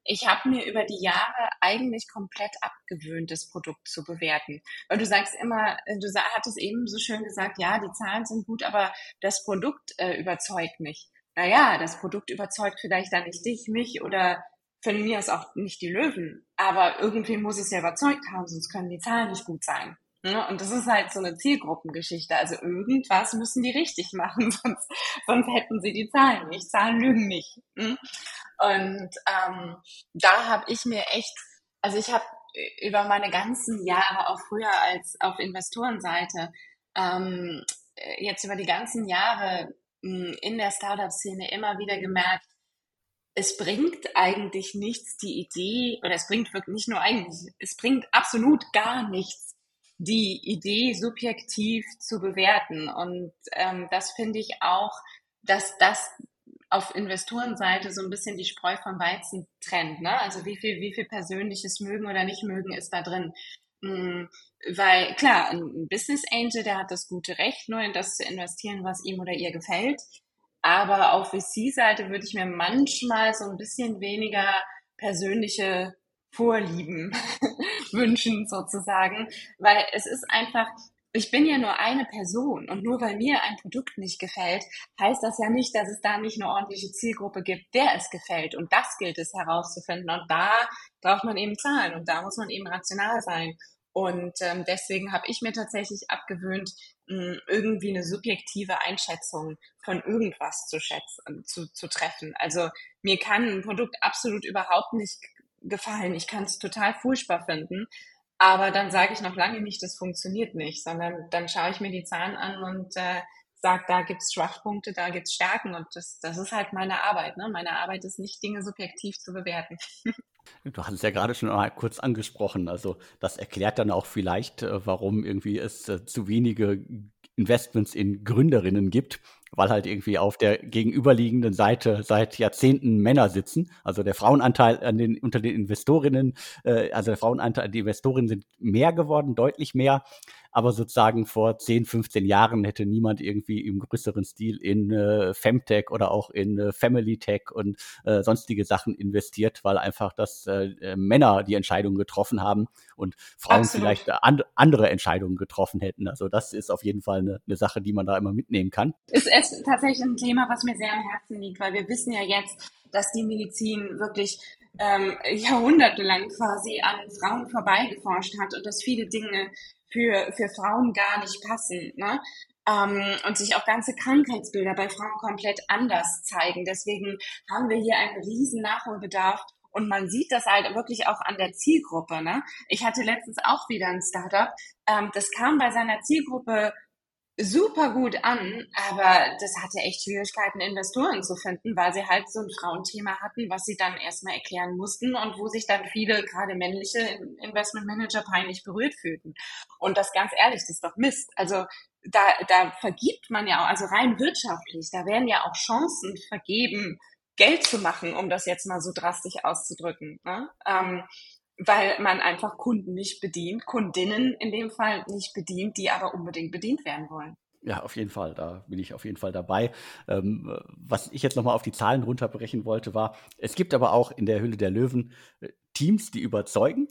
ich habe mir über die Jahre eigentlich komplett abgewöhnt, das Produkt zu bewerten. Weil du sagst immer, du hattest eben so schön gesagt, ja, die Zahlen sind gut, aber das Produkt äh, überzeugt mich. Naja, das Produkt überzeugt vielleicht dann nicht dich, mich oder von mir ist auch nicht die Löwen, aber irgendwie muss es ja überzeugt haben, sonst können die Zahlen nicht gut sein. Ja, und das ist halt so eine Zielgruppengeschichte. Also irgendwas müssen die richtig machen, [LAUGHS] sonst, sonst hätten sie die Zahlen nicht. Zahlen lügen nicht. Hm? Und ähm, da habe ich mir echt, also ich habe über meine ganzen Jahre, auch früher als auf Investorenseite, ähm, jetzt über die ganzen Jahre hm, in der Startup-Szene immer wieder gemerkt, es bringt eigentlich nichts, die Idee, oder es bringt wirklich nicht nur eigentlich, es bringt absolut gar nichts, die Idee subjektiv zu bewerten. Und ähm, das finde ich auch, dass das auf Investorenseite so ein bisschen die Spreu vom Weizen trennt. Ne? Also wie viel, wie viel persönliches Mögen oder nicht mögen ist da drin. Mhm. Weil klar, ein Business Angel, der hat das gute Recht, nur in das zu investieren, was ihm oder ihr gefällt. Aber auf VC-Seite würde ich mir manchmal so ein bisschen weniger persönliche Vorlieben [LAUGHS] wünschen sozusagen, weil es ist einfach, ich bin ja nur eine Person und nur weil mir ein Produkt nicht gefällt, heißt das ja nicht, dass es da nicht eine ordentliche Zielgruppe gibt, der es gefällt. Und das gilt es herauszufinden. Und da braucht man eben Zahlen und da muss man eben rational sein. Und ähm, deswegen habe ich mir tatsächlich abgewöhnt, mh, irgendwie eine subjektive Einschätzung von irgendwas zu schätzen, zu, zu treffen. Also mir kann ein Produkt absolut überhaupt nicht gefallen. Ich kann es total furchtbar finden. Aber dann sage ich noch lange nicht, das funktioniert nicht, sondern dann schaue ich mir die Zahlen an und äh, sage, da gibt's Schwachpunkte, da gibt's Stärken und das, das ist halt meine Arbeit. Ne? Meine Arbeit ist nicht, Dinge subjektiv zu bewerten. [LAUGHS] Du hast es ja gerade schon mal kurz angesprochen. Also das erklärt dann auch vielleicht, äh, warum irgendwie es äh, zu wenige Investments in Gründerinnen gibt, weil halt irgendwie auf der gegenüberliegenden Seite seit Jahrzehnten Männer sitzen. Also der Frauenanteil an den, unter den Investorinnen, äh, also der Frauenanteil, die Investorinnen sind mehr geworden, deutlich mehr aber sozusagen vor 10, 15 Jahren hätte niemand irgendwie im größeren Stil in äh, Femtech oder auch in äh, Family Tech und äh, sonstige Sachen investiert, weil einfach das äh, äh Männer die Entscheidungen getroffen haben und Frauen Absolut. vielleicht and andere Entscheidungen getroffen hätten. Also das ist auf jeden Fall eine, eine Sache, die man da immer mitnehmen kann. Ist es tatsächlich ein Thema, was mir sehr am Herzen liegt, weil wir wissen ja jetzt, dass die Medizin wirklich ähm, jahrhundertelang quasi an Frauen vorbeigeforscht hat und dass viele Dinge für, für Frauen gar nicht passen. Ne? Ähm, und sich auch ganze Krankheitsbilder bei Frauen komplett anders zeigen. Deswegen haben wir hier einen riesen Nachholbedarf. Und man sieht das halt wirklich auch an der Zielgruppe. Ne? Ich hatte letztens auch wieder ein Startup, ähm, das kam bei seiner Zielgruppe super gut an, aber das hatte echt Schwierigkeiten, Investoren zu finden, weil sie halt so ein Frauenthema hatten, was sie dann erstmal erklären mussten und wo sich dann viele, gerade männliche Investmentmanager peinlich berührt fühlten. Und das ganz ehrlich, das ist doch Mist. Also da, da vergibt man ja auch, also rein wirtschaftlich, da werden ja auch Chancen vergeben, Geld zu machen, um das jetzt mal so drastisch auszudrücken. Ne? Ähm, weil man einfach Kunden nicht bedient, Kundinnen in dem Fall nicht bedient, die aber unbedingt bedient werden wollen. Ja, auf jeden Fall. Da bin ich auf jeden Fall dabei. Ähm, was ich jetzt nochmal auf die Zahlen runterbrechen wollte, war, es gibt aber auch in der Hülle der Löwen äh, Teams, die überzeugen,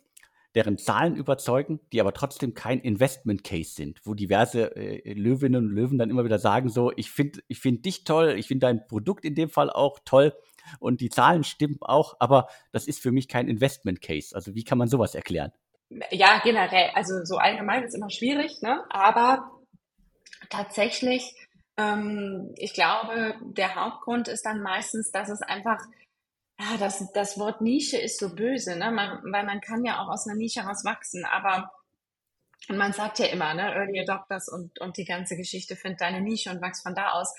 deren Zahlen überzeugen, die aber trotzdem kein Investment Case sind, wo diverse äh, Löwinnen und Löwen dann immer wieder sagen, so, ich finde ich find dich toll, ich finde dein Produkt in dem Fall auch toll, und die Zahlen stimmen auch, aber das ist für mich kein Investment Case. Also wie kann man sowas erklären? Ja, generell. Also so allgemein ist immer schwierig, ne? aber tatsächlich, ähm, ich glaube, der Hauptgrund ist dann meistens, dass es einfach ja, das, das Wort Nische ist so böse, ne? Man, weil man kann ja auch aus einer Nische heraus wachsen, aber und man sagt ja immer, ne, Early Adopters und, und die ganze Geschichte, find deine Nische und wachs von da aus.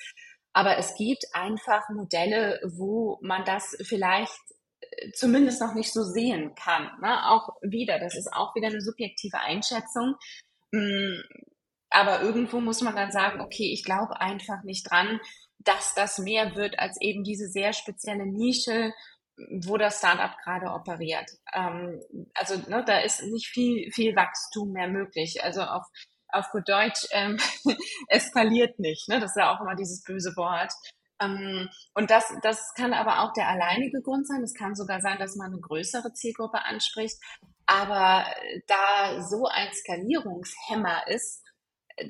Aber es gibt einfach Modelle, wo man das vielleicht äh, zumindest noch nicht so sehen kann. Ne? Auch wieder, das ist auch wieder eine subjektive Einschätzung. Mm, aber irgendwo muss man dann sagen, okay, ich glaube einfach nicht dran, dass das mehr wird als eben diese sehr spezielle Nische, wo das Startup gerade operiert. Ähm, also ne, da ist nicht viel, viel Wachstum mehr möglich. Also auf auf gut Deutsch ähm, [LAUGHS] eskaliert nicht. Ne? Das ist ja auch immer dieses böse Wort. Ähm, und das, das kann aber auch der alleinige Grund sein. Es kann sogar sein, dass man eine größere Zielgruppe anspricht. Aber da so ein Skalierungshemmer ist,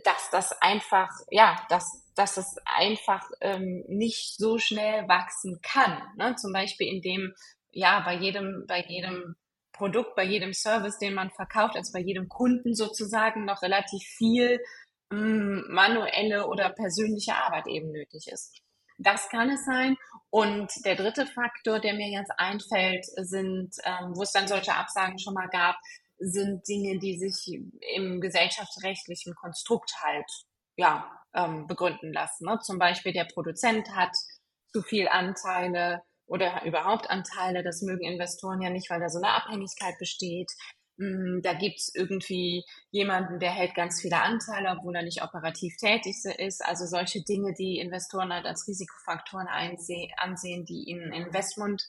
dass das einfach, ja, dass, dass es einfach ähm, nicht so schnell wachsen kann. Ne? Zum Beispiel indem, ja, bei jedem, bei jedem Produkt, bei jedem Service, den man verkauft, also bei jedem Kunden sozusagen noch relativ viel ähm, manuelle oder persönliche Arbeit eben nötig ist. Das kann es sein. Und der dritte Faktor, der mir jetzt einfällt, sind, ähm, wo es dann solche Absagen schon mal gab, sind Dinge, die sich im gesellschaftsrechtlichen Konstrukt halt ja, ähm, begründen lassen. Ne? Zum Beispiel der Produzent hat zu viel Anteile oder überhaupt Anteile. Das mögen Investoren ja nicht, weil da so eine Abhängigkeit besteht. Mm, da gibt's irgendwie jemanden, der hält ganz viele Anteile, obwohl er nicht operativ tätig ist. Also solche Dinge, die Investoren halt als Risikofaktoren ansehen, die ihnen Investment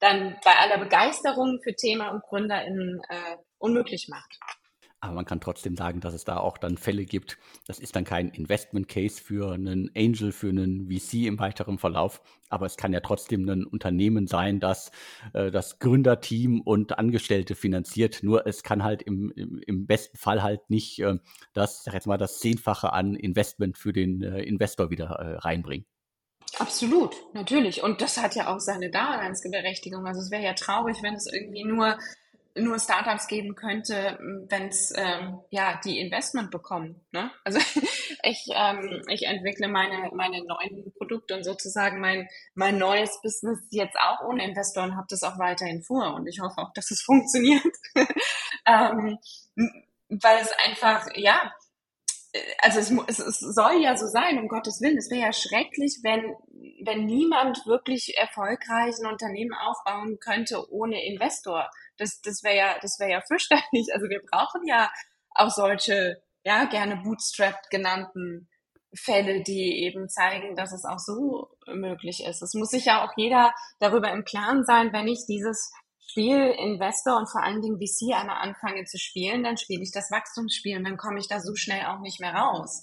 dann bei aller Begeisterung für Thema und GründerInnen äh, unmöglich macht. Aber man kann trotzdem sagen, dass es da auch dann Fälle gibt. Das ist dann kein Investment Case für einen Angel, für einen VC im weiteren Verlauf. Aber es kann ja trotzdem ein Unternehmen sein, das äh, das Gründerteam und Angestellte finanziert. Nur es kann halt im, im, besten Fall halt nicht äh, das, sag jetzt mal, das Zehnfache an Investment für den äh, Investor wieder reinbringen. Absolut, natürlich. Und das hat ja auch seine Daseinsberechtigung. Also es wäre ja traurig, wenn es irgendwie nur nur Startups geben könnte, wenn es ähm, ja die Investment bekommen. Ne? Also [LAUGHS] ich, ähm, ich entwickle meine meine neuen Produkte und sozusagen mein mein neues Business jetzt auch ohne Investoren habe das auch weiterhin vor und ich hoffe auch, dass es [LAUGHS] funktioniert, ähm, weil es einfach ja also es, es, es soll ja so sein, um Gottes Willen. Es wäre ja schrecklich, wenn, wenn niemand wirklich erfolgreich ein Unternehmen aufbauen könnte ohne Investor. Das, das wäre ja, das wäre ja fürchterlich. Also wir brauchen ja auch solche, ja, gerne bootstrapped genannten Fälle, die eben zeigen, dass es auch so möglich ist. Es muss sich ja auch jeder darüber im Klaren sein, wenn ich dieses Spiel Investor und vor allen Dingen VC einmal anfange zu spielen, dann spiele ich das Wachstumsspiel und dann komme ich da so schnell auch nicht mehr raus.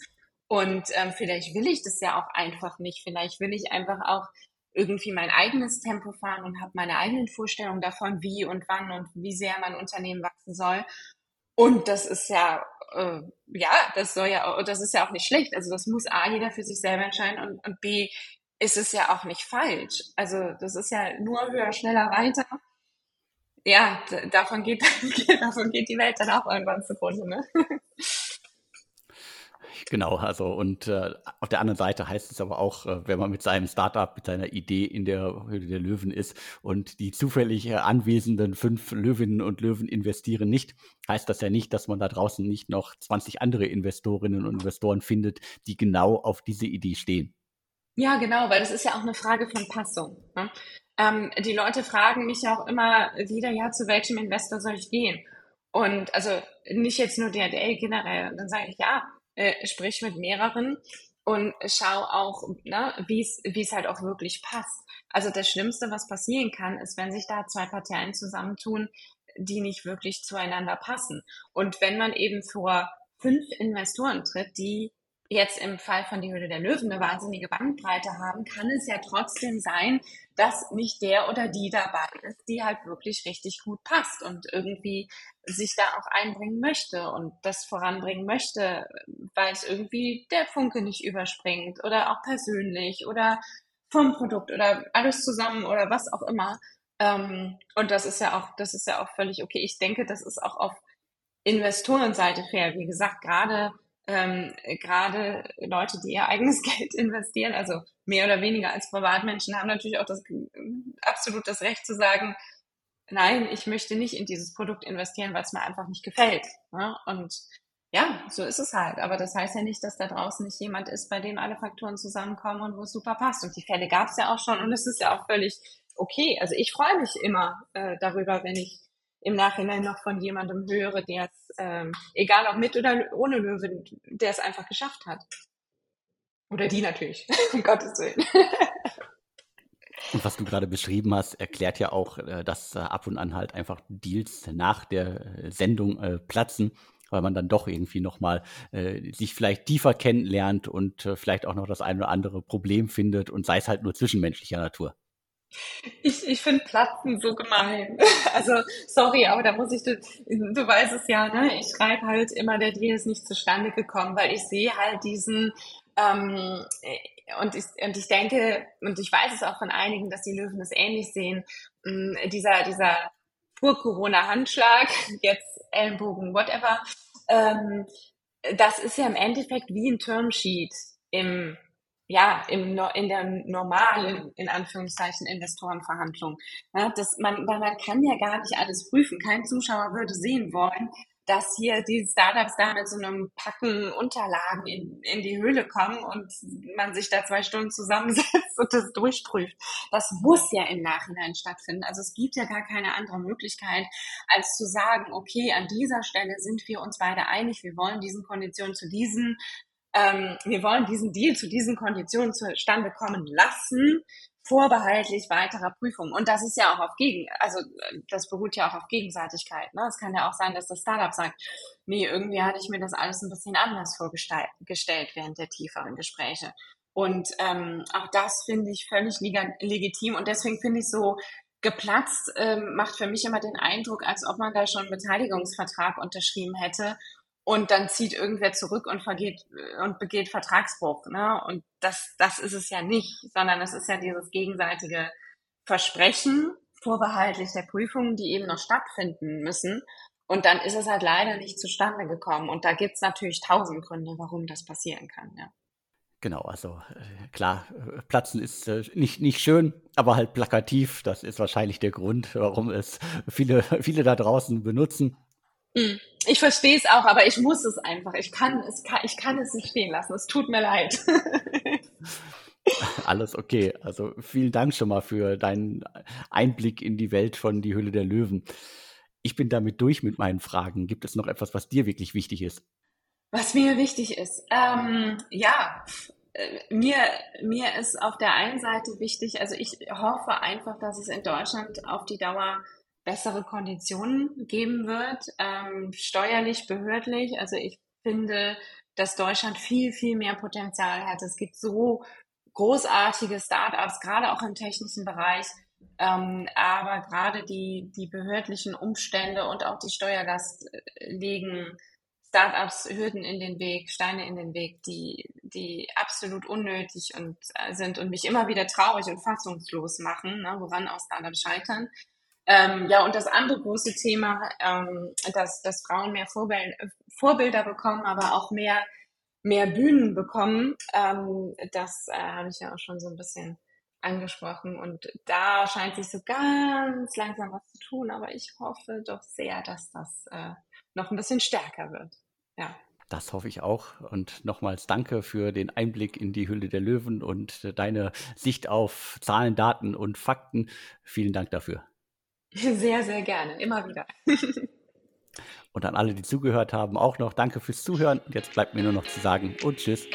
Und ähm, vielleicht will ich das ja auch einfach nicht. Vielleicht will ich einfach auch irgendwie mein eigenes Tempo fahren und habe meine eigenen Vorstellungen davon, wie und wann und wie sehr mein Unternehmen wachsen soll. Und das ist ja, äh, ja, das soll ja, das ist ja auch nicht schlecht. Also das muss A, jeder für sich selber entscheiden und, und B, ist es ja auch nicht falsch. Also das ist ja nur höher, schneller, weiter. Ja, davon geht, [LAUGHS] davon geht die Welt dann auch irgendwann zugrunde. Ne? Genau, also und äh, auf der anderen Seite heißt es aber auch, äh, wenn man mit seinem Startup, mit seiner Idee in der Höhle der Löwen ist und die zufällig äh, anwesenden fünf Löwinnen und Löwen investieren nicht, heißt das ja nicht, dass man da draußen nicht noch 20 andere Investorinnen und Investoren findet, die genau auf diese Idee stehen. Ja, genau, weil das ist ja auch eine Frage von Passung. Ne? Ähm, die Leute fragen mich ja auch immer wieder, ja, zu welchem Investor soll ich gehen? Und also nicht jetzt nur der generell. Und dann sage ich, ja, äh, sprich mit mehreren und schau auch, ne, wie es halt auch wirklich passt. Also das Schlimmste, was passieren kann, ist, wenn sich da zwei Parteien zusammentun, die nicht wirklich zueinander passen. Und wenn man eben vor fünf Investoren tritt, die jetzt im Fall von die Höhle der Löwen eine wahnsinnige Bandbreite haben, kann es ja trotzdem sein, dass nicht der oder die dabei ist, die halt wirklich richtig gut passt und irgendwie sich da auch einbringen möchte und das voranbringen möchte, weil es irgendwie der Funke nicht überspringt oder auch persönlich oder vom Produkt oder alles zusammen oder was auch immer. Ähm, und das ist ja auch, das ist ja auch völlig okay. Ich denke, das ist auch auf Investorenseite fair. Wie gesagt, gerade ähm, gerade Leute, die ihr eigenes [LAUGHS] Geld investieren, also mehr oder weniger als Privatmenschen, haben natürlich auch das absolut das Recht zu sagen, nein, ich möchte nicht in dieses Produkt investieren, weil es mir einfach nicht gefällt. Ne? Und ja, so ist es halt. Aber das heißt ja nicht, dass da draußen nicht jemand ist, bei dem alle Faktoren zusammenkommen und wo es super passt. Und die Fälle gab es ja auch schon und es ist ja auch völlig okay. Also ich freue mich immer äh, darüber, wenn ich im Nachhinein noch von jemandem höre, der es, ähm, egal ob mit oder ohne Löwen, der es einfach geschafft hat. Oder die natürlich, [LAUGHS] um Gottes Willen. Und was du gerade beschrieben hast, erklärt ja auch, äh, dass äh, ab und an halt einfach Deals nach der äh, Sendung äh, platzen, weil man dann doch irgendwie nochmal äh, sich vielleicht tiefer kennenlernt und äh, vielleicht auch noch das ein oder andere Problem findet und sei es halt nur zwischenmenschlicher Natur. Ich, ich finde Platzen so gemein. [LAUGHS] Also, sorry, aber da muss ich, du, du weißt es ja, ne? Ich schreibe halt immer, der Deal ist nicht zustande gekommen, weil ich sehe halt diesen, ähm, und ich, und ich denke, und ich weiß es auch von einigen, dass die Löwen es ähnlich sehen, mh, dieser, dieser vor Corona Handschlag, [LAUGHS] jetzt Ellenbogen, whatever. Ähm, das ist ja im Endeffekt wie ein Termsheet im ja, im, in der normalen, in Anführungszeichen, Investorenverhandlung. Ja, das, man, man kann ja gar nicht alles prüfen. Kein Zuschauer würde sehen wollen, dass hier die Startups da mit so einem Packen Unterlagen in, in die Höhle kommen und man sich da zwei Stunden zusammensetzt [LAUGHS] und das durchprüft. Das muss ja im Nachhinein stattfinden. Also es gibt ja gar keine andere Möglichkeit, als zu sagen, okay, an dieser Stelle sind wir uns beide einig, wir wollen diesen Konditionen zu diesen ähm, wir wollen diesen Deal zu diesen Konditionen zustande kommen lassen, vorbehaltlich weiterer Prüfungen. Und das ist ja auch auf Gegen, also das beruht ja auch auf Gegenseitigkeit. Ne? Es kann ja auch sein, dass das Startup sagt, nee, irgendwie hatte ich mir das alles ein bisschen anders vorgestellt während der tieferen Gespräche. Und ähm, auch das finde ich völlig legitim. Und deswegen finde ich so, geplatzt ähm, macht für mich immer den Eindruck, als ob man da schon einen Beteiligungsvertrag unterschrieben hätte und dann zieht irgendwer zurück und vergeht und begeht Vertragsbruch. Ne? Und das, das ist es ja nicht, sondern es ist ja dieses gegenseitige Versprechen, vorbehaltlich der Prüfungen, die eben noch stattfinden müssen. Und dann ist es halt leider nicht zustande gekommen. Und da gibt's natürlich tausend Gründe, warum das passieren kann. Ja. Genau, also äh, klar, äh, Platzen ist äh, nicht, nicht schön, aber halt plakativ. Das ist wahrscheinlich der Grund, warum es viele, [LAUGHS] viele da draußen benutzen. Hm. Ich verstehe es auch, aber ich muss es einfach. Ich kann es, ich kann es nicht stehen lassen. Es tut mir leid. [LAUGHS] Alles okay. Also vielen Dank schon mal für deinen Einblick in die Welt von Die Hülle der Löwen. Ich bin damit durch mit meinen Fragen. Gibt es noch etwas, was dir wirklich wichtig ist? Was mir wichtig ist, ähm, ja, äh, mir, mir ist auf der einen Seite wichtig, also ich hoffe einfach, dass es in Deutschland auf die Dauer bessere Konditionen geben wird, ähm, steuerlich, behördlich. Also ich finde, dass Deutschland viel, viel mehr Potenzial hat. Es gibt so großartige Startups, gerade auch im technischen Bereich. Ähm, aber gerade die, die behördlichen Umstände und auch die Steuerlast äh, legen Startups Hürden in den Weg, Steine in den Weg, die, die absolut unnötig und, äh, sind und mich immer wieder traurig und fassungslos machen, ne, woran auch Startups scheitern. Ähm, ja, und das andere große Thema, ähm, dass, dass Frauen mehr Vorbild, Vorbilder bekommen, aber auch mehr, mehr Bühnen bekommen, ähm, das äh, habe ich ja auch schon so ein bisschen angesprochen. Und da scheint sich so ganz langsam was zu tun, aber ich hoffe doch sehr, dass das äh, noch ein bisschen stärker wird. Ja. Das hoffe ich auch. Und nochmals danke für den Einblick in die Hülle der Löwen und deine Sicht auf Zahlen, Daten und Fakten. Vielen Dank dafür. [LAUGHS] Sehr, sehr gerne. Immer wieder. [LAUGHS] und an alle, die zugehört haben, auch noch danke fürs Zuhören. Und jetzt bleibt mir nur noch zu sagen und tschüss.